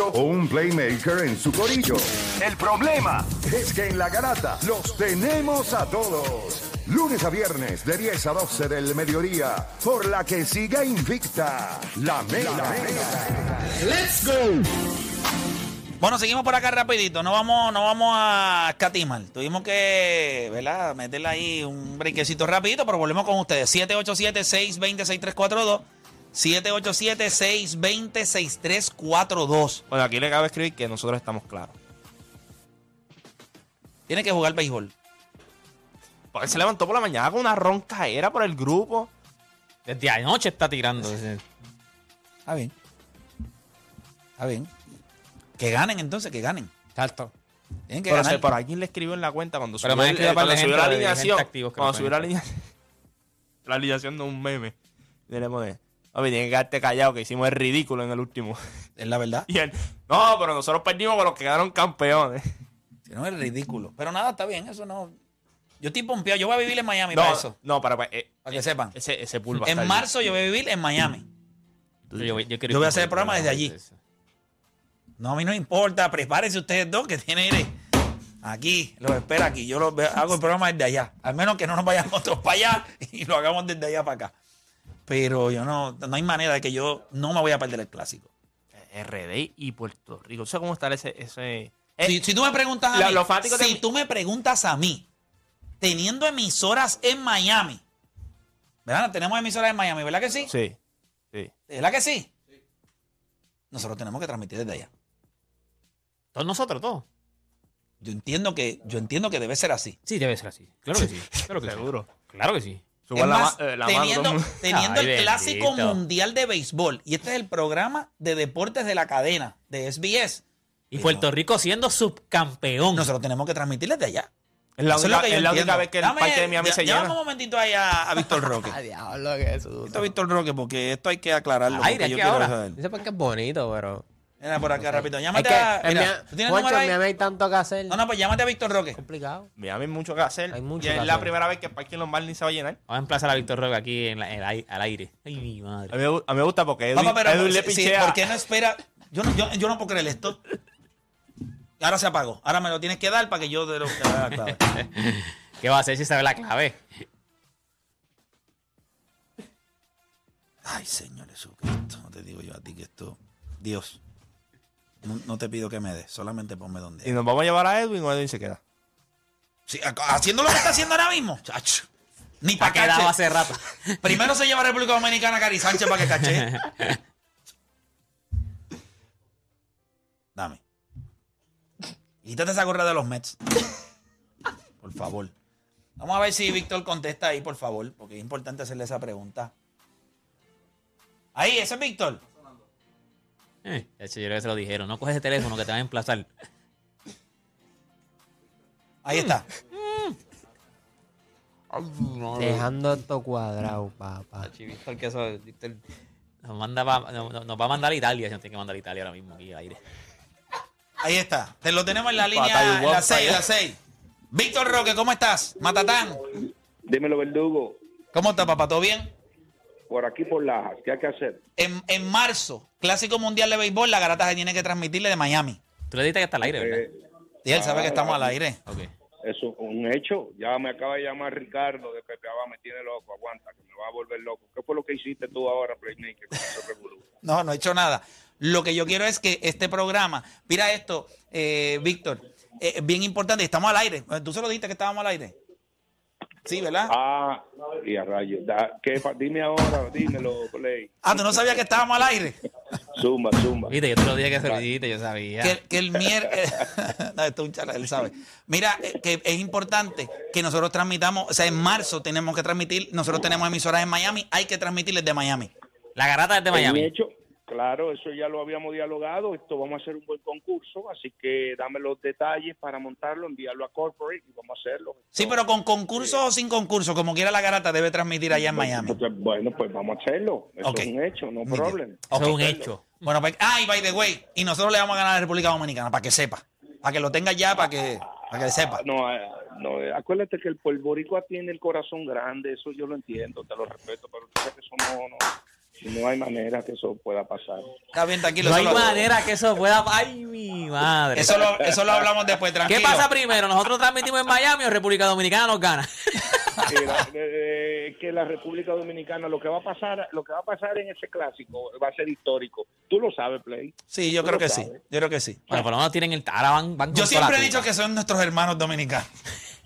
O un playmaker en su corillo. El problema es que en la garata los tenemos a todos. Lunes a viernes de 10 a 12 del mediodía, por la que siga invicta la mega. Let's go. Bueno, seguimos por acá rapidito. No vamos, no vamos a escatimar. Tuvimos que, ¿verdad? Meterle ahí un brequecito rapidito, pero volvemos con ustedes. 787-620-6342. 787-620-6342. Bueno, aquí le cabe escribir que nosotros estamos claros. Tiene que jugar béisbol. Porque se levantó por la mañana con una ronca era por el grupo. Desde anoche está tirando. Está bien. Está bien. Que ganen entonces, que ganen. Exacto. Tienen que Pero ganar. se- por alguien le escribió en la cuenta cuando Pero subió, el- de cuando subió gente la de gente alineación. Cuando subió la alineación. La alineación de un meme. Y Oye, tienes que quedarte callado que hicimos el ridículo en el último. Es la verdad. Y él, no, pero nosotros perdimos con los que quedaron campeones. Si no es ridículo. Pero nada, está bien. Eso no. Yo estoy pompeado. Yo voy a vivir en Miami No, para eso. no, para, para, eh, Para que sepan. ese, ese pool va a En estar marzo yo voy a vivir en Miami. Yo, yo quiero Yo voy a hacer el programa desde allí. No, a mí no importa. Prepárense ustedes dos que tienen aquí. Los espera aquí. Yo los veo- hago el programa desde allá. Al menos que no nos vayamos todos para allá y lo hagamos desde allá para acá. Pero yo no, no hay manera de que yo no me voy a perder el clásico. RD y Puerto Rico. ¿Sabes cómo está ese...? ese eh, Si, si tú me preguntas a la- mí, los si tú me preguntas a mí, teniendo emisoras en Miami, ¿verdad? Tenemos emisoras en Miami, ¿verdad que sí? sí, sí. ¿Verdad que sí? Nosotros tenemos que transmitir desde allá. Todos nosotros, todos. Yo entiendo que, yo entiendo que debe ser así. Sí, debe ser así. Claro que sí. Claro que Seguro. Sí. Claro que sí. Es la, eh, la teniendo, el mundo. teniendo Ay, el clásico mundial de béisbol, y este es el programa de deportes de la cadena de SBS, Y Pero- Puerto Rico siendo subcampeón. nosotros tenemos que transmitir desde allá. Es la única, lo que yo es la única vez que el Dame- parque de Miami ya- se llena. un momentito ahí a, a Víctor Roque. diablo, que eso. Esto es Víctor Roque, porque esto hay que aclararlo. Aire, porque yo ¿qué quiero ahora? saber. Dice porque es bonito, pero. Mira por acá, rápido. Es Llámate que a. Mira, ¿tú tienes Juancho, número en ahí? Miami hay tanto que hacer. No, no, pues llámate a Víctor Roque. complicado. Miami hay mucho que hacer. Hay mucho y es la hacer. primera vez que el parque Lombard ni se va a llenar. Vamos a emplazar a Víctor Roque aquí en la- en el ai- al aire. Ay, mi A madre. mí, me gu- a mí me gusta porque Edwin, Papá, pero Edwin le sí, sí, pichea. ¿por qué no espera? Yo no, yo, yo no puedo creer esto. Ahora se apagó. Ahora me lo tienes que dar para que yo de lo que la clave. ¿Qué va a hacer si sabe la clave? Ay, Señor Jesucristo, no te digo yo a ti que esto. Dios, no, no te pido que me des, solamente ponme donde. ¿Y nos vamos a llevar a Edwin o Edwin se queda? Sí, ac- haciendo lo que está haciendo ahora mismo. Chacho. Ni Ha para quedado hace rato. Primero se lleva a República Dominicana a Cari Sánchez para que caché. Dame. Quítate esa gorra de los Mets. Por favor. Vamos a ver si Víctor contesta ahí, por favor, porque es importante hacerle esa pregunta. Ahí, ese es Víctor. Eh, de hecho, yo creo que se lo dijeron. No coges ese teléfono que te van a emplazar. Ahí está. Dejando esto cuadrado, papá. Chachi, Víctor, que eso, Víctor nos, manda pa- no- no- nos va a mandar a Italia. Si nos tiene que mandar a Italia ahora mismo aquí al aire. Ahí está. Te lo tenemos en la línea, en la guapa, 6, ya. la 6. Víctor Roque, ¿cómo estás? Matatán. Dímelo, verdugo. ¿Cómo estás, papá? ¿Todo bien? Por aquí, por Lajas. ¿Qué hay que hacer? En, en marzo, Clásico Mundial de Béisbol, la garata se tiene que transmitirle de Miami. Tú le dijiste que está al aire, ¿verdad? Eh, Y él sabe que estamos al aire. Ok. eso es un hecho. Ya me acaba de llamar Ricardo de Pepeaba, me tiene loco. Aguanta, que me va a volver loco. ¿Qué fue lo que hiciste tú ahora, Playmaker? No, no he hecho nada. Lo que yo quiero es que este programa, mira esto, eh, Víctor, eh, es bien importante, estamos al aire. Tú se lo dijiste que estábamos al aire. Sí, ¿verdad? Ah, y a rayos. Da- ¿qué pa- dime ahora, dímelo, Play. Ah, tú no sabías que estábamos al aire. Zumba, zumba. Viste, yo te lo dije que se lo dijiste, yo sabía. Que, que el miércoles. no, esto es un chala, él sabe. Mira, eh, que es importante que nosotros transmitamos, o sea, en marzo tenemos que transmitir, nosotros tenemos emisoras en Miami, hay que transmitirles de Miami. La garata es de Miami. hecho. Claro, eso ya lo habíamos dialogado. Esto vamos a hacer un buen concurso, así que dame los detalles para montarlo, enviarlo a corporate y vamos a hacerlo. Sí, pero con concurso o sin concurso, como quiera la garata debe transmitir allá en Miami. Pues, Bueno, pues vamos a hacerlo. Eso es un hecho, no problem. Eso es un hecho. Bueno, pues, ah, y by the way, y nosotros le vamos a ganar a la República Dominicana, para que sepa. Para que lo tenga ya, para que, para que sepa. No, eh, no, acuérdate que el Puerto Boricua tiene el corazón grande, eso yo lo entiendo, te lo respeto, pero tú sabes que eso no, no, no hay manera que eso pueda pasar. Está bien, tranquilo. No hay lo- manera que eso pueda. ¡Ay, mi madre! Eso lo, eso lo hablamos después, tranquilo. ¿Qué pasa primero? ¿Nosotros transmitimos en Miami o República Dominicana nos gana? Mira, eh, que la República Dominicana lo que va a pasar, lo que va a pasar en ese clásico va a ser histórico. Tú lo sabes, Play. Sí, yo creo que sí. Yo creo que sí. Bueno, por lo menos tienen el. Ahora van, van Yo siempre la he dicho que son nuestros hermanos dominicanos.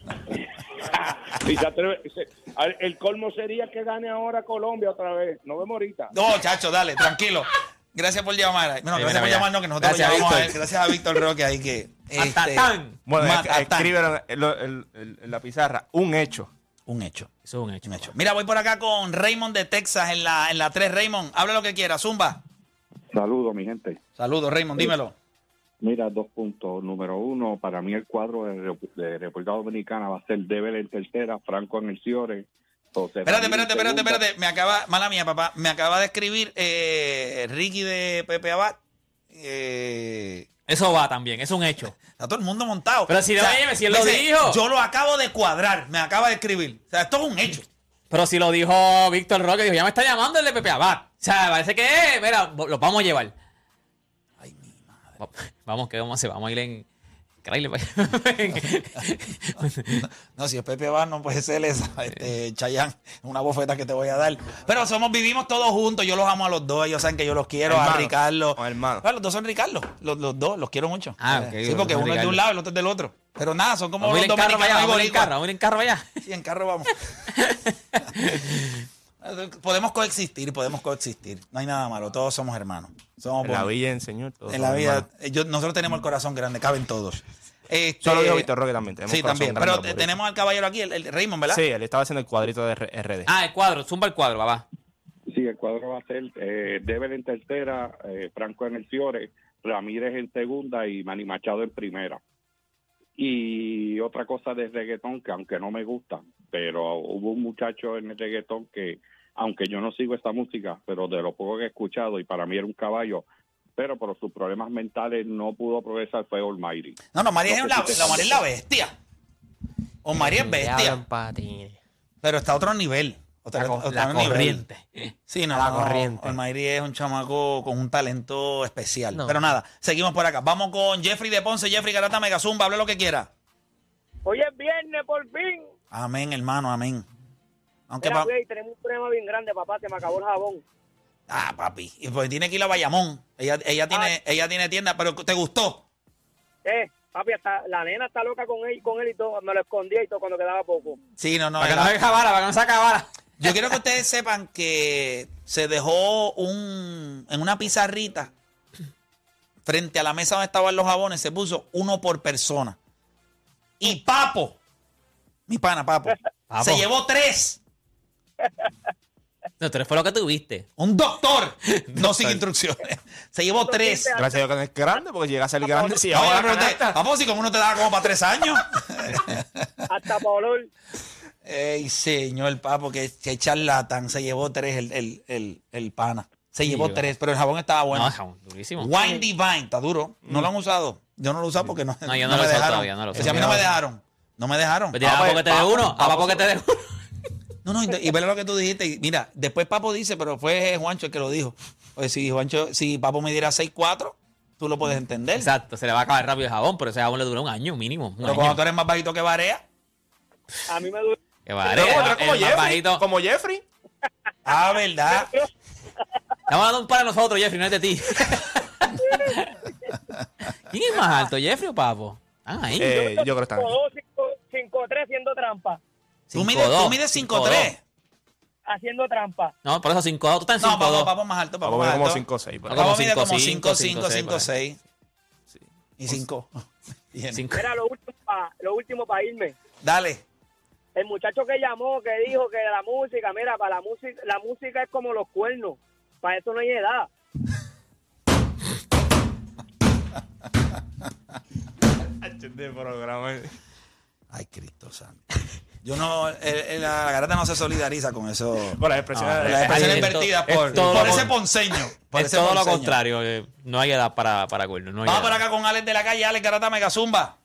Y se atreve- se- al- el colmo sería que gane ahora Colombia otra vez. Nos vemos ahorita. No, chacho, dale, tranquilo. Gracias por llamar. Bueno, Sí, gracias por llamarnos, que nosotros Gracias, lo llamamos a Víctor. él. Gracias a Víctor Roque ahí que. este, Matatán. Bueno, es- Matatán. escriben en, lo- en- en- en la pizarra un hecho. Un hecho. Eso es un hecho. Un hecho. Mira, voy por acá con Raymond de Texas en la, en la 3. Raymond, habla lo que quiera, Zumba. Saludos, mi gente. Saludos, Raymond, dímelo. Mira, dos puntos. Número uno, para mí el cuadro de, República Dominicana va a ser Debel en tercera, Franco en el Ciore. José Espérate, espérate, espérate, espérate. Me acaba, mala mía, papá. Me acaba de escribir eh, Ricky de Pepe Abad. Eh, Eso va también, es un hecho. está todo el mundo montado. Pero si no, oye, si él lo dice, dijo. Yo lo acabo de cuadrar, me acaba de escribir. O sea, esto es un hecho. Pero si lo dijo Víctor Roque, dijo, ya me está llamando el de Pepe Abad. O sea, parece que, mira, lo vamos a llevar. Ay, mi madre. Va- Vamos, ¿qué vamos a hacer? Vamos a ir en... Craile, No, si es Pepe Abad, no puede ser esa, este, Chayán, una bofeta que te voy a dar. Pero somos, vivimos todos juntos, yo los amo a los dos, ellos saben que yo los quiero, a. Ricardo. O hermanos. Bueno, los dos son Ricardo, los, los dos, los quiero mucho. Ah, Eh, ok, Sí, porque uno es de un lado y el otro es del otro. Pero nada, son como Vamos los en carro para allá, dominicanos vamos a ir en carro, vamos a ir en carro allá. Sí, en carro vamos. podemos coexistir, podemos coexistir. No hay nada malo, todos somos hermanos. Somos En la buenos. villa, en Señor. todos En la vida, eh, yo- nosotros tenemos el corazón grande, caben todos. Este, Eso lo dijo Víctor Roque también. tenemos Sí, también. Pero tenemos al caballero aquí, el, el Raymond, ¿verdad? Sí, él estaba haciendo el cuadrito de R- RD. Ah, el cuadro, zumba el cuadro, papá. Sí, el cuadro va a ser eh, Debel en tercera, eh, Franco en el Ciore, Ramírez en segunda y Manny Machado en primera. Y otra cosa de reggaetón que aunque no me gusta, pero hubo un muchacho en el reggaetón que, aunque yo no sigo esta música, pero de lo poco que he escuchado y para mí era un caballo, pero por sus problemas mentales no pudo progresar fue Almighty. No, no, María, No, es, la, la María es la bestia. O María es bestia. Pero está a otro nivel. Otra- La, corriente. Sí, no, La no, corriente. Almayri es un chamaco con un talento especial. No. Pero nada, seguimos por acá. Vamos con Jeffrey de Ponce. Jeffrey Garata Megazumba, hable lo que quiera. Hoy es viernes, por fin. Amén, hermano, amén. Aunque Mira, pa- güey, tenemos un problema bien grande, papá. Se me acabó el jabón. Ah, papi. Y pues tiene que ir a Bayamón. Ella, ella, tiene, ella tiene tienda, pero ¿te gustó? Eh, papi, hasta la nena está loca con él, con él y todo. Me lo escondía y todo cuando quedaba poco. Sí, no, no. Para que la- no se acabara, para que no se acabara. Yo quiero que ustedes sepan que se dejó un en una pizarrita frente a la mesa donde estaban los jabones, se puso uno por persona. Y Papo, mi pana Papo, Papo. se llevó tres. No, tú eres fue lo que tuviste. Un doctor, no sigue instrucciones. Se llevó tres. Gracias a Dios que no es grande, porque llega a ser grande. Si No, ahora Papo, si como uno te daba como para tres años. Hasta para olor. Ey, señor Papo, que, que charlatán. Se llevó tres el, el, el, el pana. Se Sí, llevó yo- tres, pero el jabón estaba bueno. No, jabón, durísimo. Wine Divine, está duro. ¿No lo han usado? Yo no lo he usado porque no, No, yo no lo he me usado dejaron. todavía, no lo a mí no me dejaron. No me dejaron. Pues Ah, a pues, Papo que te dé uno, a Papo Papo que se- te dé uno. No, no, y, y ve lo que tú dijiste. y mira, después Papo dice, pero fue Juancho el que lo dijo. Pues si Juancho, si Papo me diera 6'4, tú lo puedes entender. Exacto, se le va a acabar rápido el jabón, pero ese jabón le dura un año mínimo. Un Pero año. cuando tú eres más bajito que Barea, A mí me duele. Que Pero como, tú eres el como más Jeffrey. bajito. Como Jeffrey. ah, verdad. Estamos dando un para nosotros, Jeffrey, no es de ti. ¿Quién es más alto, Jeffrey o Papo? Ah, ahí. Eh, yo creo que están aquí. 5-2, 5-3 haciendo trampa. Tú mides, tú mides 5'3". Haciendo trampa. No, por eso 5'2". Tú estás en No, Pablo, Pablo más alto, Pablo más alto. como 5'6". Pablo mide como 5'5", 5'6". Y 5. Era lo último para irme. Dale. El muchacho que llamó, que dijo que la música, mira, para la música, la música es como los cuernos. Para eso no hay edad. Ay, Cristo Santo. Yo no, el- el- la garata no se solidariza con eso. Con las expresiones No, de- Las expresiones es to- vertidas es por, todo por lo ese ponceño. Por Es ese todo lo contrario. eh, No hay edad para, para acuerdo. No Vamos por acá con Alex de la calle, Alex Garata Megazumba.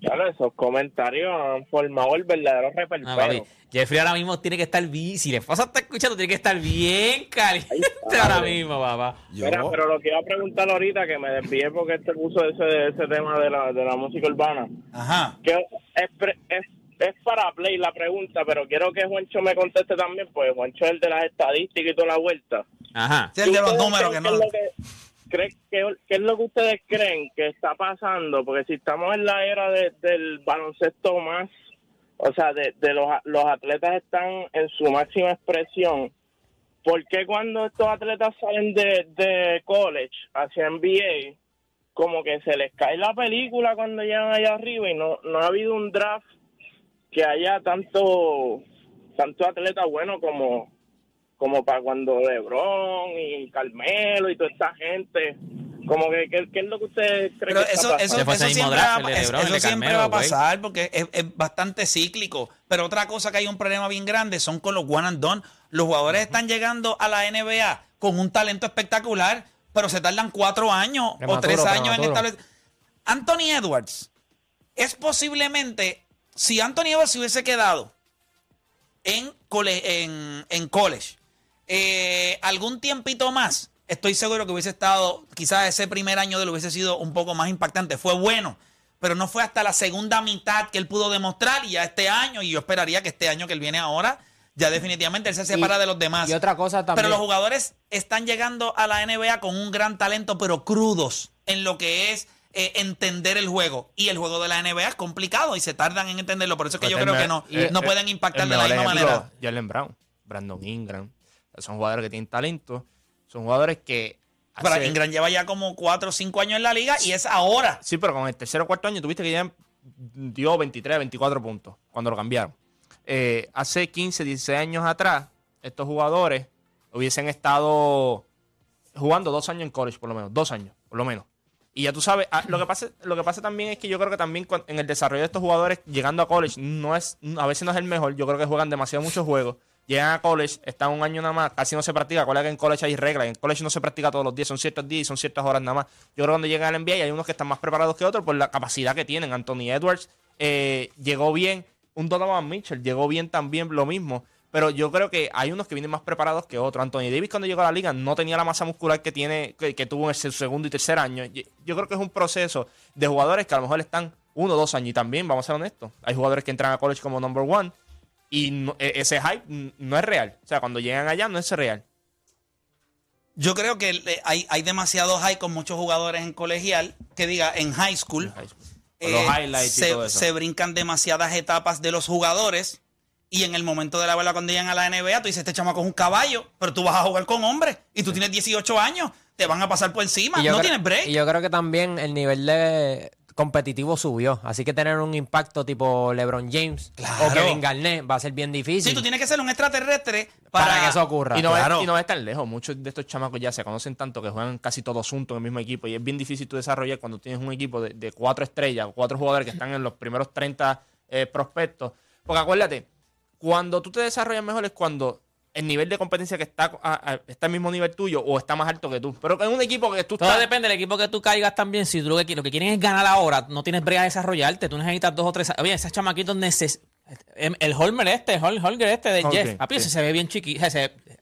Claro, esos comentarios han formado el verdadero Ah, reperpero. papi, Jeffrey ahora mismo tiene que estar bien. Si la esposa está escuchando, tiene que estar bien caliente ahora mismo, papá. Mira, pero lo que iba a preguntar ahorita, que me desvié porque este puso ese, ese tema de la, de la música urbana, Ajá. que es, es para Play la pregunta, pero quiero que Juancho me conteste también, pues Juancho es el de las estadísticas y toda la vuelta. Ajá. Sí, el de los ¿Ustedes números que no. es lo que- cree- qué- ¿Qué es lo que ustedes creen que está pasando? Porque si estamos en la era de- del baloncesto más, o sea, de, de los, los atletas están en su máxima expresión, ¿por qué cuando estos atletas salen de, de college hacia NBA, como que se les cae la película cuando llegan allá arriba y no, no ha habido un draft que haya tanto, tanto atleta bueno como como para cuando LeBron y Carmelo y toda esta gente, como que ¿qué, qué es lo que ustedes creen Pero que eso, está eso, eso siempre, draft, va, eso- eso siempre Carmelo, va a pasar porque es, es bastante cíclico. Pero otra cosa que hay un problema bien grande son con los one and done. Los jugadores están llegando a la NBA con un talento espectacular, pero se tardan cuatro años o tres años en establecer. Anthony Edwards es posiblemente, si Anthony Edwards se hubiese quedado en, cole- en, en college eh, algún tiempito más, estoy seguro que hubiese estado, quizás ese primer año de él hubiese sido un poco más impactante. Fue bueno, pero no fue hasta la segunda mitad que él pudo demostrar y ya este año, y yo esperaría que este año que él viene ahora, ya definitivamente él se separa de los demás. Y otra cosa también. Pero los jugadores están llegando a la NBA con un gran talento, pero crudos en lo que es eh, entender el juego. Y el juego de la NBA es complicado y se tardan en entenderlo. Por eso es que Pues yo creo me- que no, eh, no eh, pueden impactar de la misma ejemplo, manera. Jalen Brown, Brandon Ingram. Son jugadores que tienen talento. Son jugadores que. Pero Ingram lleva ya como 4 o 5 años en la liga y es ahora. Sí, pero con el tercer o cuarto año tuviste que ya dio 23, 24 puntos cuando lo cambiaron. Eh, hace 15, 16 años atrás, estos jugadores hubiesen estado jugando dos años en college, por lo menos, dos años, por lo menos. Y ya tú sabes, ah, lo que pasa, lo que pasa también es que yo creo que también en el desarrollo de estos jugadores, llegando a college, no es, a veces no es el mejor. Yo creo que juegan demasiado muchos juegos. Llegan a college, están un año nada más, casi no se practica. Acuérdate que en college hay reglas, en college no se practica todos los días, son ciertos días y son ciertas horas nada más. Yo creo que cuando llegan al NBA hay unos que están más preparados que otros por la capacidad que tienen. Anthony Edwards eh, llegó bien, un Donovan Mitchell llegó bien también, lo mismo. Pero yo creo que hay unos que vienen más preparados que otros. Anthony Davis cuando llegó a la liga no tenía la masa muscular que tiene que, que tuvo en su segundo y tercer año. Yo creo que es un proceso de jugadores que a lo mejor están uno o dos años. Y también, vamos a ser honestos, hay jugadores que entran a college como number one y no- e- ese hype no es real. O sea, cuando llegan allá no es real. Yo creo que eh, hay, hay demasiado high con muchos jugadores en colegial, que diga, en high school. High school. eh, Los highlights y se, todo eso. se brincan demasiadas etapas de los jugadores. Y en el momento de la bola, cuando llegan a la NBA, tú dices, este chamaco es un caballo, pero tú vas a jugar con hombres y tú tienes 18 años, te van a pasar por encima, no tienes break. Y yo creo que también el nivel de competitivo subió. Así que tener un impacto tipo LeBron James Claro. o Kevin Garnett va a ser bien difícil. Sí, tú tienes que ser un extraterrestre para, para, que eso ocurra. Y no, Claro. es, y no es tan lejos. Muchos de estos chamacos ya se conocen tanto que juegan casi todos juntos en el mismo equipo. Y es bien difícil tú desarrollar cuando tienes un equipo de, de cuatro estrellas, cuatro jugadores que están en los primeros 30 eh, prospectos. Porque acuérdate, cuando tú te desarrollas mejor es cuando el nivel de competencia que está, a- a- está al mismo nivel tuyo o está más alto que tú. Pero en un equipo que tú Todo estás. depende del equipo que tú caigas también. Si tú lo que, lo que quieres es ganar ahora, no tienes brega a desarrollarte. Tú necesitas dos o tres. Oye, esos chamaquitos neces el el Holmer este, el Hol- Holger este de Holger, Jeff. Papi, sí. se ve bien chiquito.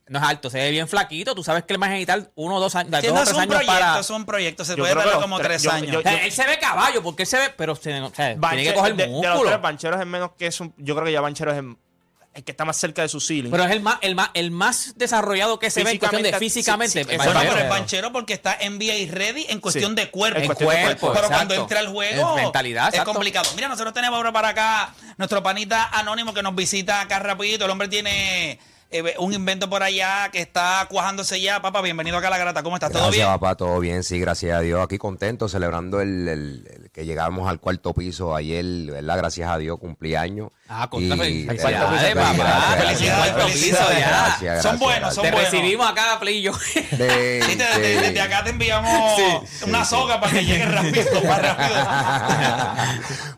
no es alto, se ve bien flaquito. Tú sabes que le vas a necesitar uno o dos años, Sí, dos no es un años proyecto, para. es un proyecto, se Yo puede los como tres- años. yo- O sea, él se ve caballo, porque él se ve, pero o sea, Banche- tiene que coger de, de los músculo. tres bancheros es menos que es un- Yo creo que ya Bancheros es el, que está más cerca de su ceiling. pero es el más, el más, el más desarrollado que se ve en cuestión de Físicamente, sí, sí, Banchero. Bueno, pero el banchero porque está NBA ready en cuestión Sí. de cuerpo. En cuestión de cuerpo, cuerpo. Pero exacto. cuando entra al juego, En mentalidad, es exacto. complicado. Mira, nosotros tenemos ahora para acá nuestro panita anónimo que nos visita acá rapidito. El hombre tiene eh, un invento por allá que está cuajándose ya. Papá, bienvenido acá a La Grata. ¿Cómo estás? ¿Todo Gracias, bien? papá, todo bien, sí, gracias a Dios. Aquí contento, celebrando el, el- el que llegamos al cuarto piso ayer, ¿verdad? Gracias a Dios, cumpleaños. Ah, con felicidades, papá. gracias, Felicidades, gracias, piso, gracias, Son buenos, son Te buenos. recibimos acá. De- Sí, desde, de- desde acá te enviamos una soga para que llegue rápido, más rápido.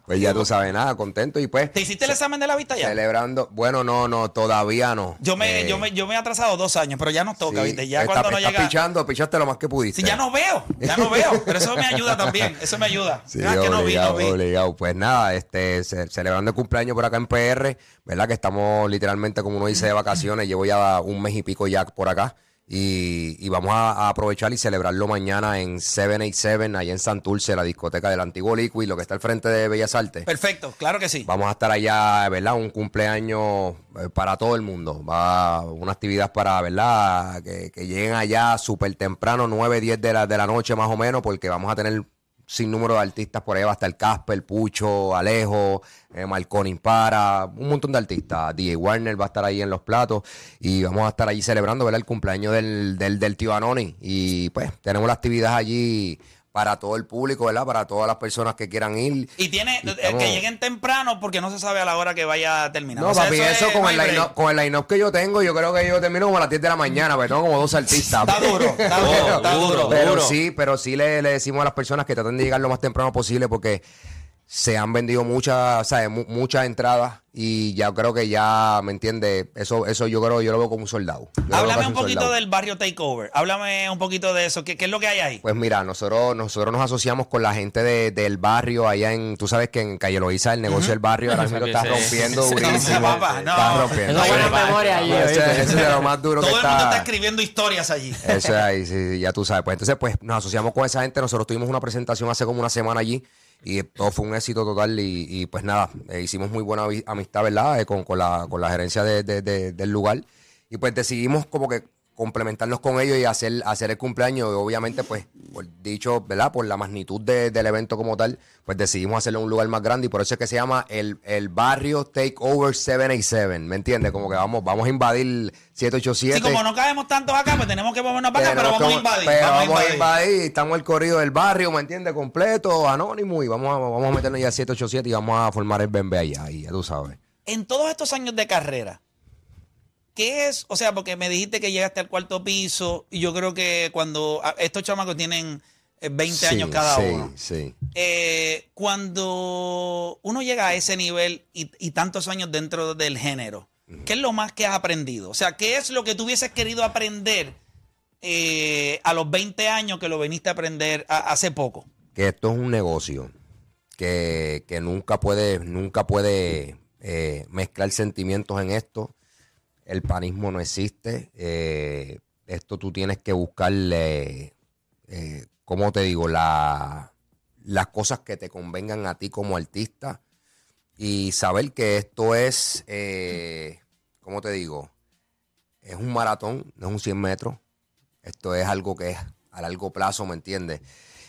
pues ya tú sabes nada, contento y pues ¿Te hiciste el examen de la vista ya? celebrando. Bueno, no, no, todavía no. Yo me, Eh, yo, me, yo me he atrasado dos años, pero ya nos toca, sí, ¿viste? Ya está- cuando no estás llega. pichando, pichaste lo más que pudiste. Sí, ya no veo, ya no veo. Pero eso me ayuda también, eso me ayuda. Sí, Ah, que no vi, obligado, no vi. obligado. Pues nada, este, ce- celebrando el cumpleaños por acá en PR, ¿verdad? Que estamos literalmente, como uno dice, de vacaciones. Llevo ya un mes y pico ya por acá. Y, y vamos a, a aprovechar y celebrarlo mañana en 787, allá en Santurce, la discoteca del antiguo Liquid, lo que está al frente de Bellas Artes. Perfecto, claro que sí. Vamos a estar allá, ¿verdad? Un cumpleaños eh, para todo el mundo. Va una actividad para, ¿verdad? Que, que lleguen allá súper temprano, 9, 10 de la, de la noche más o menos, porque vamos a tener sin número de artistas por ahí. Va a estar Casper, Pucho, Alejo, eh, Marconi Para, un montón de artistas. DJ Warner va a estar ahí en los platos y vamos a estar allí celebrando, ¿verdad? El cumpleaños del, del, del tío Anoni. Y pues tenemos la actividad allí para todo el público, ¿verdad? Para todas las personas que quieran ir. Y tiene Y eh, estamos- que lleguen temprano porque no se sabe a la hora que vaya a terminar. No, O sea, papi, eso, es- con, no el line break. con el line-up que yo tengo, yo creo que yo termino como a las 10 de la mañana, pero tengo como dos artistas. Está duro, está duro, está duro. Pero duro. sí, pero sí le, le decimos a las personas que traten de llegar lo más temprano posible porque se han vendido muchas, ¿sabes? Mu- muchas entradas y ya creo que ya, ¿me entiendes? Eso, eso yo creo, yo lo veo como un soldado. Yo Háblame un poquito soldado. del barrio Takeover. Háblame un poquito de eso. ¿Qué, qué es lo que hay ahí? Pues mira, nosotros, nosotros nos asociamos con la gente de- del barrio allá en, tú sabes que en Calle Loíza el negocio del barrio ahora mismo está rompiendo durísimo. no. Está rompiendo. Memoria allí, ¿oíste? ese es de lo más duro Todo que el mundo está. está escribiendo historias allí. Eso es ahí, sí, sí, ya tú sabes. Pues entonces, pues nos asociamos con esa gente. Nosotros tuvimos una presentación hace como una semana allí y todo fue un éxito total. Y, pues nada, eh, hicimos muy buena amistad, ¿verdad? Eh, con, con la, con la gerencia de- del lugar. Y pues decidimos como que complementarnos con ellos y hacer, hacer el cumpleaños. Y obviamente, pues, por dicho, ¿verdad? Por la magnitud de- del evento como tal, pues decidimos hacerlo en un lugar más grande. Y por eso es que se llama el, el barrio Takeover 787. ¿Me entiendes? Como que vamos, vamos a invadir 787. Sí, como no cabemos tantos acá, pues tenemos que movernos para acá, pero vamos a invadir. Pero vamos a vamos a invadir. invadir. Estamos el corrido del barrio, ¿me entiendes? Completo, anónimo. Y vamos a, vamos a meternos ya a 787 y vamos a formar el BMB allá. Y ya tú sabes. En todos estos años de carrera, ¿qué es? O sea, porque me dijiste que llegaste al cuarto piso y yo creo que cuando ah, estos chamacos tienen eh, 20 Sí, años cada sí, uno. Sí. Eh, cuando uno llega a ese nivel y, y tantos años dentro del género, ¿qué es lo más que has aprendido? O sea, ¿qué es lo que tú hubieses querido aprender eh, a los 20 años que lo viniste a aprender a- hace poco? Que esto es un negocio. Que, que nunca puede, nunca puede eh, mezclar sentimientos en esto. El panismo no existe. Eh, esto tú tienes que buscarle, eh, ¿cómo te digo? La, las cosas que te convengan a ti como artista y saber que esto es, eh, ¿cómo te digo? Es un maratón, no es un 100 metros. Esto es algo que es a largo plazo, ¿me entiendes?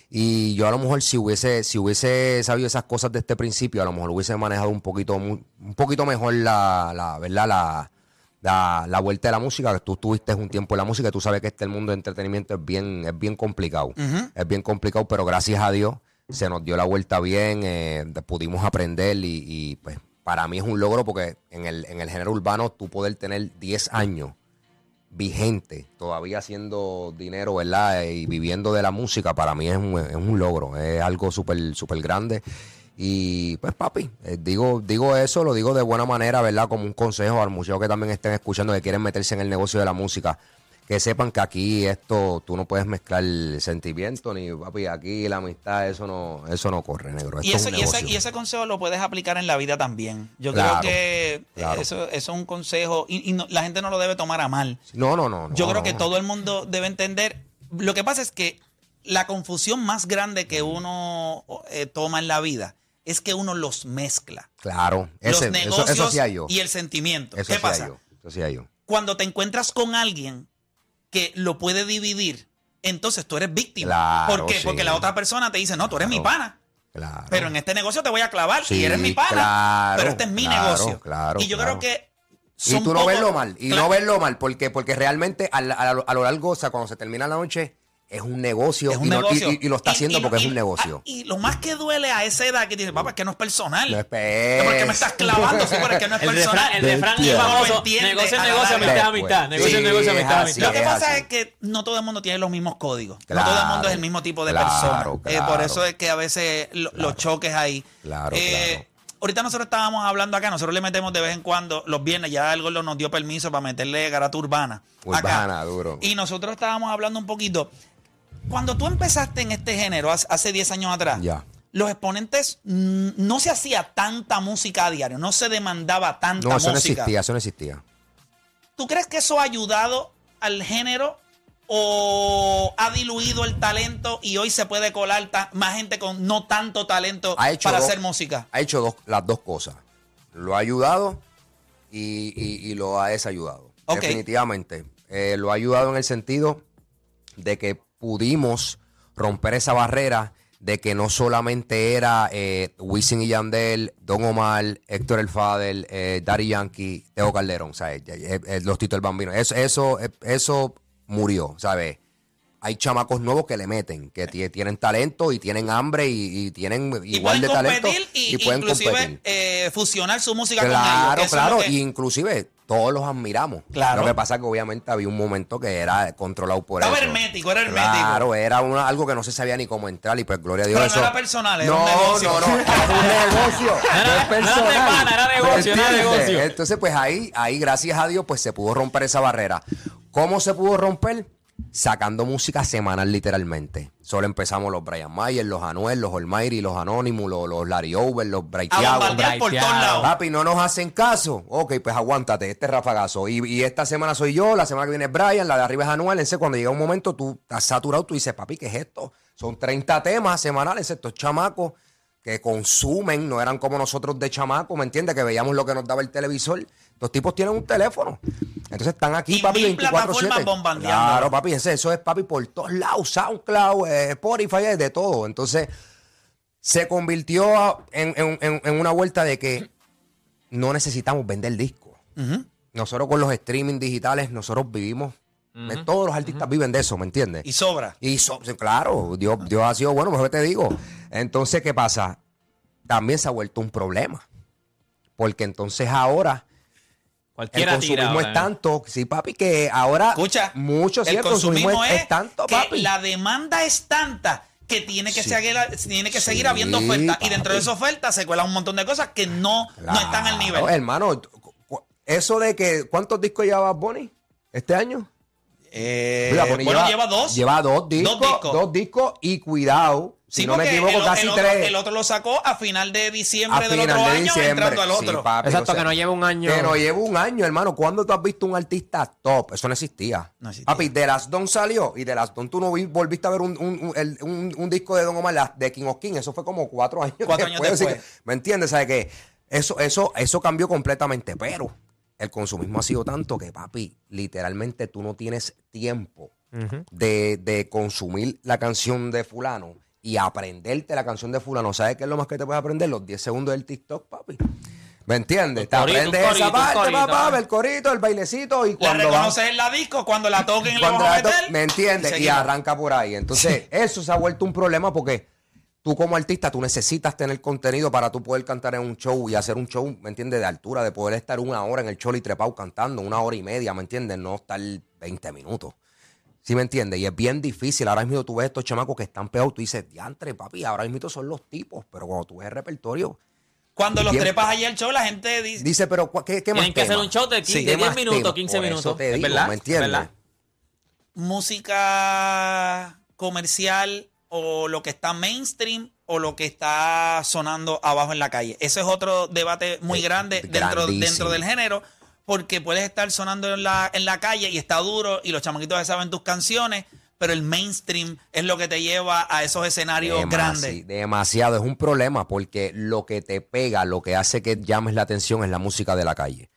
Y yo a lo mejor si hubiese, si hubiese sabido esas cosas de este principio, a lo mejor hubiese manejado un poquito, un poquito mejor la, la ¿verdad? La, la, la vuelta de la música, que tú tuviste un tiempo en la música, y tú sabes que este el mundo de entretenimiento es bien, es bien complicado. Es bien complicado, pero gracias a Dios se nos dio la vuelta bien, eh, pudimos aprender y, y, pues para mí es un logro porque en el, en el género urbano tú poder tener 10 años vigente, todavía haciendo dinero, ¿verdad? Y viviendo de la música, para mí es un, es un logro, es algo súper, súper grande. Y pues papi, eh, digo, digo eso, lo digo de buena manera, ¿verdad? Como un consejo a los muchachos que también estén escuchando, que quieren meterse en el negocio de la música. Que sepan que aquí esto, tú no puedes mezclar sentimiento, ni papi, aquí la amistad, eso no, eso no corre, negro. Esto Y es ese, un y, ese, y ese consejo lo puedes aplicar en la vida también. Yo Claro, creo que claro. eso, eso es un consejo y, y no- la gente no lo debe tomar a mal. No, no, no. no, Yo creo no. que todo el mundo debe entender. Lo que pasa es que la confusión más grande que uno eh, toma en la vida es que uno los mezcla. Claro, ese, los negocios eso sí hay yo. y el sentimiento. Eso ¿Qué sí pasa? hay yo. Eso sí hay yo. Cuando te encuentras con alguien que lo puede dividir, entonces tú eres víctima. Claro, ¿Por qué? sí. Porque la otra persona te dice, no, tú eres mi pana. Claro. Pero en este negocio te voy a clavar y eres mi pana. claro, pero este es mi negocio. claro, y yo creo que. Y tú no verlo mal, y Claro. no verlo mal, porque, porque realmente a, a lo largo, o sea, cuando se termina la noche, es un negocio, Es un y, no- y- negocio. y- y lo está Y- haciendo y- porque es un negocio. ah, Y lo más que duele a esa edad que dices, papá, es que no es personal. No es ¿Por qué me estás clavando? Sí, pero es que no es El personal. refrán, el refrán es famoso. Negocio es negocio, amistad amistad. Negocio es negocio, amistad así. Lo amistad. que pasa es que no todo el mundo tiene los mismos códigos. no todo el mundo es el mismo tipo de Claro, persona. Eh, por eso es que a veces lo- los choques ahí. Claro, Eh, claro. Ahorita nosotros estábamos hablando acá, nosotros le metemos de vez en cuando, los viernes, ya el gordo nos dio permiso para meterle garata urbana. Urbana, acá. duro. Y nosotros estábamos hablando un poquito. Cuando tú empezaste en este género hace- hace 10 años atrás, Ya. los exponentes mm, no se hacía tanta música a diario, no se demandaba tanta No, eso no música. existía, eso no existía. ¿Tú crees que eso ha ayudado al género o ha diluido el talento y hoy se puede colar más gente con no tanto talento Ha hecho para dos- hacer música? Ha hecho dos- las dos cosas. Lo ha ayudado y, y- y lo ha desayudado. Definitivamente. Eh, lo ha ayudado en el sentido de que pudimos romper esa barrera de que no solamente era eh, Wisin y Yandel, Don Omar, Héctor El Fadel, eh, Daddy Yankee, Teo Calderón, ¿sabes? Eh, eh, los Tito el Bambino. Eso, eso, eh, eso murió, ¿sabes? Hay chamacos nuevos que le meten, que tie- tienen talento y tienen hambre y, y tienen Y igual de talento y, y pueden inclusive competir. eh, fusionar su música con ellos. Claro, claro, que- inclusive todos los admiramos. Claro. Lo que pasa es que obviamente había un momento que era controlado por Estaba eso. hermético, era hermético. Claro, era una- algo que no se sabía ni cómo entrar y pues gloria a Dios Pero eso. no era personal, era no, un negocio. No, no, era un negocio. no no era personal. pana, era negocio, ¿Me era negocio. Entonces, pues ahí, ahí, gracias a Dios, pues se pudo romper esa barrera. ¿Cómo se pudo romper? Sacando música semanal, literalmente. Solo empezamos los Brian Mayer, los Anuel, los Almighty, los Anonymous, los, los Larry Over, los por todos lados. Papi, no nos hacen caso. Ok, pues aguántate, este es rafagazo. Y, y esta semana soy yo, la semana que viene es Brian, la de arriba es Anuel. Entonces, cuando llega un momento, tú estás saturado, tú dices, papi, ¿qué es esto? Son 30 temas semanales, estos chamacos que consumen, no eran como nosotros de chamaco, ¿me entiendes? Que veíamos lo que nos daba el televisor. Estos tipos tienen un teléfono. Entonces están aquí, Y papi, mil 24-7. plataformas bombardeando. Claro, papi, ese- eso es, papi, por todos lados. SoundCloud, eh, Spotify, es de todo. Entonces, se convirtió a- en, en- en- en una vuelta de que no necesitamos vender discos. Nosotros con los streaming digitales, nosotros vivimos, todos los artistas viven de eso, ¿me entiendes? Y sobra. Y so- claro, Dios, Dios ha sido bueno, mejor te digo. Entonces, ¿qué pasa? También se ha vuelto un problema. Porque entonces ahora el Cualquiera tira consumismo es tanto, sí, papi, que ahora Escucha, mucho, sí, el consumismo es, es tanto, que papi. la demanda es tanta que tiene que, Sí. seguir, tiene que Sí, seguir habiendo oferta. Y dentro de esa oferta se cuelan un montón de cosas que no, no están al nivel. Hermano, eso de que, ¿cuántos discos lleva Bonnie este año? Eh, Mira, Bonnie bueno, lleva, dos. Lleva dos discos, Dos dos discos. y cuidado, si no me equivoco, el, casi el otro, tres. el otro lo sacó a final de diciembre a del final otro de año, diciembre. entrando al Sí, otro. papi, Exacto, o sea, que no lleva un año. Que no lleva un año, hermano. ¿Cuándo tú has visto un artista top? Eso no existía. No existía. Papi, de Las Don salió y de Las Don tú no vi- volviste a ver un, un- un- el- un- un disco de Don Omar de King of King. Eso fue como cuatro años Cuatro años después. que, ¿Me entiendes? ¿Sabes qué? Eso, eso, eso cambió completamente. Pero el consumismo ha sido tanto que, papi, literalmente tú no tienes tiempo de, de consumir la canción de fulano y aprenderte la canción de fulano. ¿Sabes qué es lo más que te puedes aprender? Los 10 segundos del TikTok, papi. ¿Me entiendes? Te corito, aprendes corito, esa parte, corito, papá, el corito, el bailecito y La cuando va- reconoces en la disco, cuando la toquen le cuando vamos a la meter. ¿Me entiendes? Y arranca por ahí. Entonces, eso se ha vuelto un problema porque tú como artista, tú necesitas tener contenido para tú poder cantar en un show y hacer un show, ¿me entiendes? De altura, de poder estar una hora en el show y trepado cantando, una hora y media, ¿me entiendes? No estar 20 minutos. ¿Sí me entiendes? Y es bien difícil. Ahora mismo tú ves estos chamacos que están pegados, tú dices, diantre, papi, ahora mismo son los tipos. Pero cuando tú ves el repertorio, Cuando los Bien. trepas allí al show, la gente dice. dice, pero ¿cu- ¿qué, qué más Tienen que hacer un show de 15, ¿qué 10 más minutos, tema? 15 Por eso minutos. te Es digo, verdad, ¿me es entiendes? verdad. música comercial o lo que está mainstream o lo que está sonando abajo en la calle. Ese es otro debate muy Eh, grande dentro, dentro del género, porque puedes estar sonando en la, en la calle y está duro y los chamaquitos ya saben tus canciones, pero el mainstream es lo que te lleva a esos escenarios Demasi- grandes. Demasiado, es un problema porque lo que te pega, lo que hace que llames la atención es la música de la calle.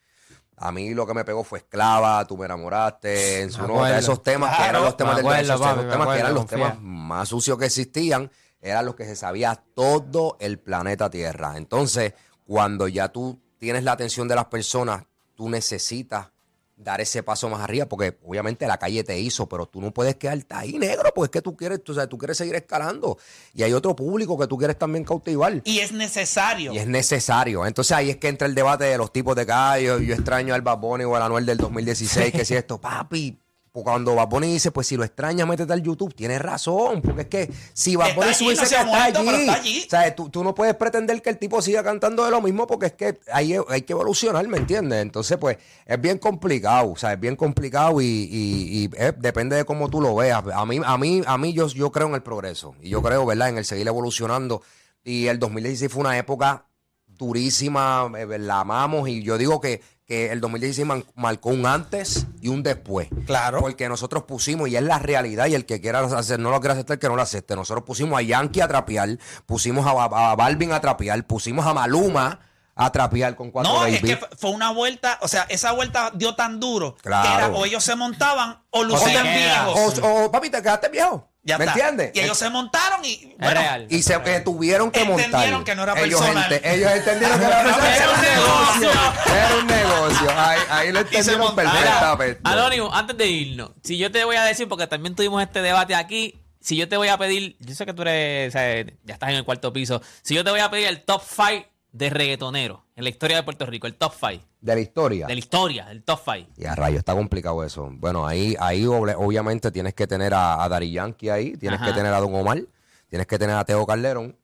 A mí lo que me pegó fue Esclava, Tú me enamoraste, en su Me nota, acuerdo. esos temas que eran los temas del esos temas que eran los confía. temas más sucios que existían, eran los que se sabía todo el planeta Tierra. Entonces, cuando ya tú tienes la atención de las personas, tú necesitas dar ese paso más arriba, porque obviamente la calle te hizo, pero tú no puedes quedarte ahí negro, porque es que tú quieres, tú, o sea, tú quieres seguir escalando. Y hay otro público que tú quieres también cautivar. Y es necesario. Y es necesario. Entonces ahí es que entra el debate de los tipos de callos. Yo extraño al Bad Bunny o al Anuel del 2016, que si esto, papi. Pues Cuando Bad Bunny dice, pues si lo extrañas, métete al YouTube, tienes razón. Porque es que si Bad Bunny subiese no se está muerto, allí. está allí. O sea, tú, tú no puedes pretender que el tipo siga cantando de lo mismo porque es que ahí hay que evolucionar, ¿me entiendes? Entonces, pues, es bien complicado. O sea, es bien complicado y, y- y, eh, depende de cómo tú lo veas. A mí, a mí, a mí yo, yo creo en el progreso. Y yo creo, ¿verdad?, en el seguir evolucionando. Y el 2016 fue una época durísima, eh, la amamos y yo digo que, que el 2016 man- marcó un antes y un después. Claro. Porque nosotros pusimos, y es la realidad, y el que quiera hacer, no lo quiera aceptar, que no lo acepte. Nosotros pusimos a Yankee a trapear, pusimos a, a- a Balvin a trapear, pusimos a Maluma a trapear con cuatro No, baby. es que fue- una vuelta, o sea, esa vuelta dio tan duro Claro. que era o ellos se montaban o lucían viejos. o, o, papi, te quedaste viejo. Ya ¿Me está. entiendes? Y ellos se montaron y bueno, real. Y se eh, tuvieron que montar. Entendieron que no era ellos, personal. ente- ellos entendieron que no era personal. Era un negocio. Era un negocio. Ahí, ahí lo entendieron perfectamente. Anónimo, antes de irnos, si yo te voy a decir, porque también tuvimos este debate aquí, si yo te voy a pedir, yo sé que tú eres, o sea, ya estás en el cuarto piso, si yo te voy a pedir el top 5 de reggaetoneros en la historia de Puerto Rico, el top 5 De la historia. de la historia, el top 5. Y a rayo, está complicado eso. Bueno, ahí, ahí obviamente tienes que tener a, a Dari Yankee ahí, tienes Ajá. que tener a Don Omar, tienes que tener a Teo Calderón,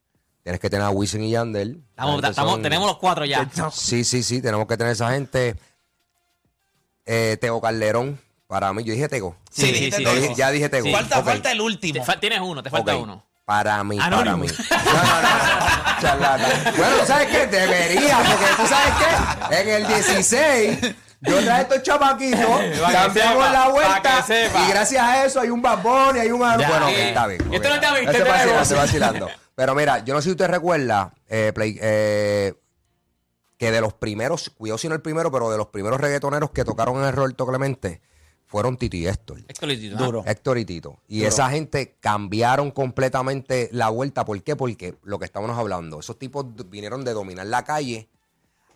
tienes que tener a Wisin y Yandel. Estamos- estamos- son- tenemos los cuatro ya. Sí, sí, sí, tenemos que tener esa gente. Eh, Teo Calderón, para mí, yo dije Tego. Sí, dije- ya dije Tego. Falta, falta el último. Te tienes uno, te falta uno. Para mí, para mí. No, no, no. Charlatán. Bueno, ¿tú sabes qué? Debería, porque tú sabes qué? En el 16, yo traje estos chamaquitos, cambiamos sepa, la vuelta, y gracias a eso hay un babón y hay un... Ya. bueno, Eh, está bien. esto no este vacilando, negocio. estoy vacilando. Pero mira, yo no sé si usted recuerda, eh, Play- eh, que de los primeros, cuidado si no el primero, pero de los primeros reggaetoneros que tocaron en el Roberto Clemente, fueron Titi y Héctor. Héctor Lizito, ¿ah? Duro. Héctor y Tito. Y esa gente cambiaron completamente la vuelta. ¿Por qué? Porque lo que estábamos hablando, esos tipos vinieron de dominar la calle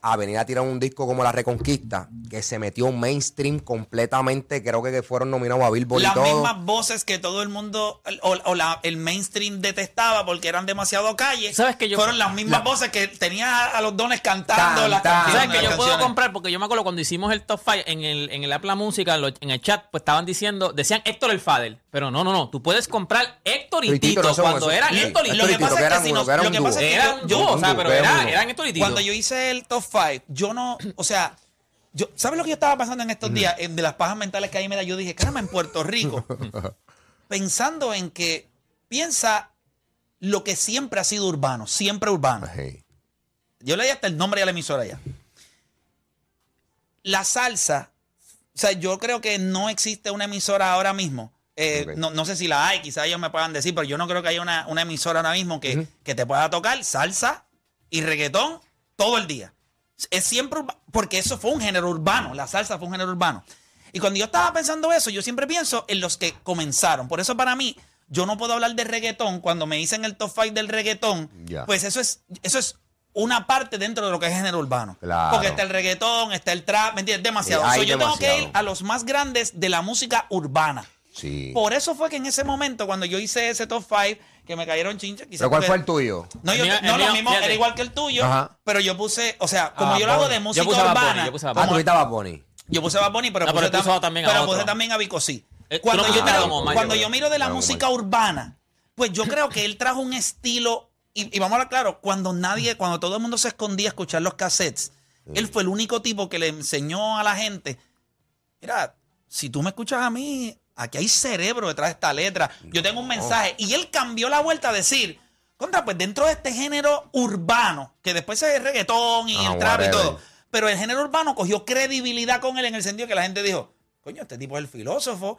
a venir a tirar un disco como La Reconquista, que se metió mainstream completamente. Creo que, que fueron nominados a Billboard y Las todo. mismas voces que todo el mundo o, o la- el mainstream detestaba porque eran demasiado calle. ¿Sabes que yo- fueron las mismas la- voces que tenía a los dones cantando las canciones. ¿Sabes que yo puedo comprar? Porque yo me acuerdo cuando hicimos el top 5 en el, en el Apple Música, en el chat, pues estaban diciendo, decían Héctor el Fader. Pero no, no, no. Tú puedes comprar Héctor y Y Tito Tito no son cuando eran Sí, Héctor y Tito. Lo que pasa que es que eran si uno, no- que era lo un que pasa es que Eran yo- o sea, pero era era- eran Héctor y Tito. Cuando yo hice el top 5, yo no, o sea, yo, ¿sabes lo que yo estaba pasando en estos días? En- De las pajas mentales que ahí me da, yo dije, caramba, en Puerto Rico, pensando en que piensa lo que siempre ha sido urbano, siempre urbano. Yo leí hasta el nombre de la emisora ya. La salsa, o sea, yo creo que no existe una emisora ahora mismo. Eh, no, no sé si la hay, quizás ellos me puedan decir, pero yo no creo que haya una, una emisora ahora mismo que, que te pueda tocar salsa y reggaetón todo el día. Es siempre porque eso fue un género urbano, la salsa fue un género urbano. Y cuando yo estaba pensando eso, yo siempre pienso en los que comenzaron. Por eso para mí, yo no puedo hablar de reggaetón. Cuando me dicen el top 5 del reggaetón, pues eso es, eso es una parte dentro de lo que es género urbano. Claro. Porque está el reggaetón, está el trap, ¿me entiendes? Demasiado. Hay So, yo tengo que ir a los más grandes de la música urbana. Sí. Por eso fue que en ese momento, cuando yo hice ese top 5, que me cayeron chinches, ¿Pero cuál porque- fue el tuyo? no, yo, El mío- no el lo mío, mismo, fíjate. era igual que el tuyo, Ajá. pero yo puse, o sea, como Ah, yo lo hago de Yo música puse a Bad Bunny, urbana, yo puse a Bad Ah, como- tú yo puse a Bad Bunny, pero, No, puse, pero puso tam- también a pero puse también a Vico sí. Tú Cuando, no yo miro, cuando yo de la música Omar. urbana, pues yo creo que él trajo un estilo, y, y vamos a hablar claro, cuando nadie, cuando todo el mundo se escondía a escuchar los cassettes, él fue el único tipo que le enseñó a la gente, mira, si tú me escuchas a mí, aquí hay cerebro detrás de esta letra, yo tengo un mensaje, y él cambió la vuelta a decir, contra, pues dentro de este género urbano, que después es el reggaetón y Ah, el trap y whatever. todo, pero el género urbano cogió credibilidad con él en el sentido que la gente dijo, coño, este tipo es el filósofo.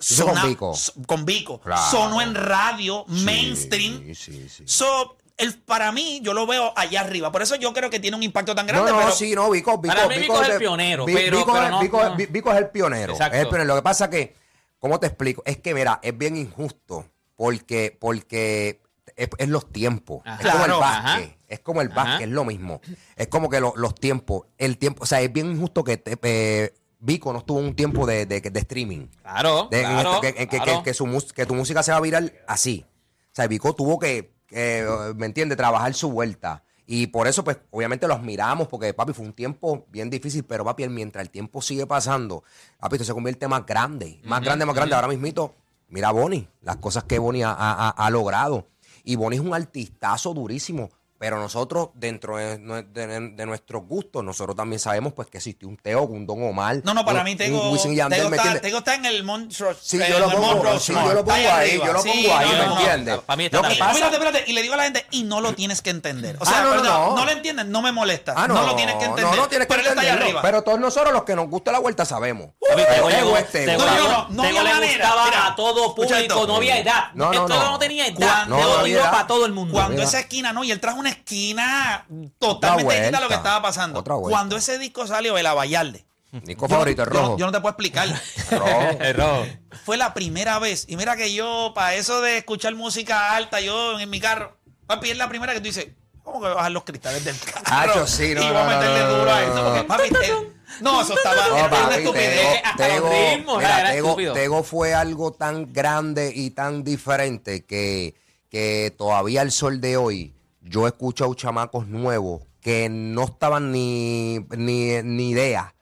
Hizo con Vico. so- con Vico. Claro. Sonó en radio, mainstream. Sí, sí, sí. So, el, para mí, yo lo veo allá arriba. Por eso yo creo que tiene un impacto tan No, grande. no, pero sí, no, Vico, Vico, Para mí Vico es el pionero, Vi- pero- Vico, pero es- no- Vico es- no. Vi- Vico es el pionero. Exacto. Es el pionero. Lo que pasa que, ¿cómo te explico? Es que, mira, es bien injusto porque, porque es, es los tiempos. Ajá. Es como el Claro, básquet. Es como el básquet, es lo mismo. Es como que lo- los tiempos, el tiempo, o sea, es bien injusto que te- eh, Vico no estuvo un tiempo de, de- de streaming. Claro, De- en claro, esto- que, que- que- claro. que su que tu música se va a viral así. O sea, Vico tuvo que, que, ¿me entiendes? Trabajar su vuelta. Y por eso, pues, obviamente los miramos, porque, papi, fue un tiempo bien difícil, pero, papi, mientras el tiempo sigue pasando, papi, esto se convierte más grande, más grande, más grande. Ahora mismito, mira a Bonnie, las cosas que Bonnie ha, ha- ha- ha logrado. Y Bonnie es un artistazo durísimo. Pero nosotros, dentro de, de- de nuestros gustos, nosotros también sabemos pues que existió un Teo, un Don Omar. No, no, para un- mí un Tego, Wisin y Yandel, Tego ¿me está, entiendes? Tego está en el monstruo. Sí, yo lo el pongo, monstruo sí, yo lo pongo ahí, yo lo Sí, pongo ahí, no, ¿me no, no. entiendes? Para mí está Lo que pasa- Espérate, espérate. Y le digo a la gente, y no lo tienes que entender. O sea, Ah, no, no, perdón, no. lo entiendes, no me molesta. Ah, no, lo tienes que entender. No, no tienes que pero él está allá entenderlo. arriba. Pero todos nosotros, los que nos gusta la vuelta, sabemos. Papi, Tego Tego le- es Tego. Tego No, no, no, no había le manera. a todo público, no había edad. No, no, Esto no. no tenía edad. Cuando- Tego no iba para todo el mundo. Cuando esa esquina, no, y él trajo una esquina totalmente distinta a lo que estaba pasando. Cuando ese disco salió, el Abayalde. Yo- favorito, el yo no- rojo. Yo, no te puedo explicar. El rojo. Fue la primera vez. Y mira que yo, para eso de escuchar música alta, yo en mi carro, papi, es la primera que tú dices, ¿cómo que voy a bajar los cristales del carro? Hacho, sí, no, y voy no, a meterle no, no, duro a eso. no, Porque, papi, te- no, eso estaba No, era una papi, estupidez. Tego, hasta los Tego- ritmos, mira, era Tego- estúpido. Tego fue algo tan grande y tan diferente que, que todavía al sol de hoy yo he escuchado chamacos nuevos que no estaban ni, ni, ni idea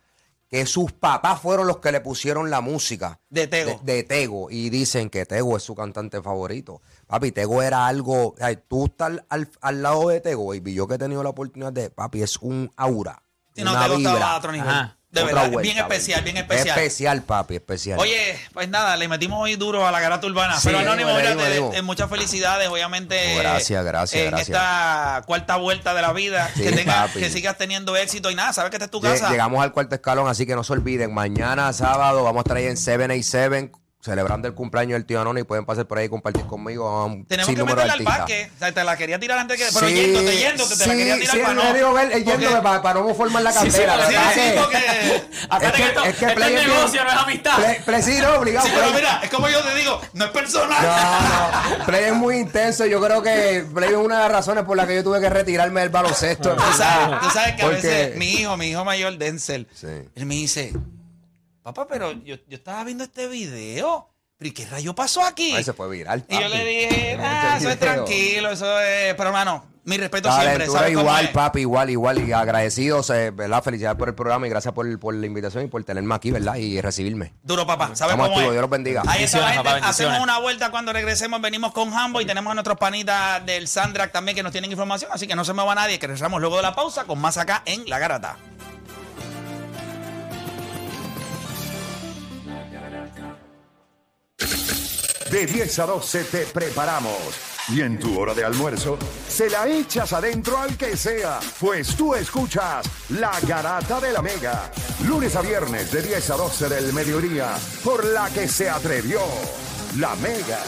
que sus papás fueron los que le pusieron la música De Tego. de, de Tego y dicen que Tego es su cantante favorito. Papi, Tego era algo. ay, tú estás al, al lado de Tego, baby. Yo que he tenido la oportunidad de. Papi, es un aura. Sí, no, una Tego estaba vibra. a otro nivel. Ajá. De verdad, vuelta, bien especial, bien especial. Especial, papi, especial. Oye, pues nada, le metimos hoy duro a la garata urbana. Sí, pero Anónimo, muchas felicidades, obviamente. Gracias, gracias, En gracias. esta cuarta vuelta de la vida. Sí, que, tengas, papi. que sigas teniendo éxito y nada, sabes que esta es tu casa. Llegamos al cuarto escalón, así que no se olviden. Mañana, sábado, vamos a estar ahí en 787 celebrando el cumpleaños del tío Anoni y pueden pasar por ahí y compartir conmigo. un Tenemos que sinnúmero de meterle al parque. O sea, te la quería tirar antes que. Pero Sí, yéndote, yéndote, te la sí, quería tirar sí, para no. digo, ver, yéndome para, para no formar la cantera. sí, ¿verdad sí, que- que- que esto, es que esto Play es bien- negocio, no es amistad. Play, Play sí, no, obligado. Sí, pero mira, es como yo te digo, no es personal. No, no, Play es muy intenso. Yo creo que Play es una de las razones por las que yo tuve que retirarme del baloncesto. Tú sabes, tú sabes que a veces mi hijo, mi hijo mayor, Denzel, Sí. él me dice, papá, pero yo, yo estaba viendo este video, pero ¿y qué rayo pasó aquí? Ahí se fue viral. Y yo papi. le dije, Este ah, eso es video. tranquilo, eso es, pero hermano, mi respeto siempre, ¿sabes igual, es? papi, igual, igual. Y agradecidos, eh, ¿verdad? Felicidades por el programa y gracias por, por la invitación y por tenerme aquí, ¿verdad? Y recibirme. Duro, papá, ¿sabes cómo es? Dios los bendiga. Ahí está la gente. papá. Hacemos una vuelta cuando regresemos. Venimos con Hambo y tenemos a nuestros panitas del Sandrack también que nos tienen información. Así que no se me va nadie, que regresamos luego de la pausa con más acá en La Garata. De 10 a 12 te preparamos. Y en tu hora de almuerzo, se la echas adentro al que sea, pues tú escuchas La Garata de la Mega. Lunes a viernes de 10 a 12 del mediodía, por la que se atrevió La Mega.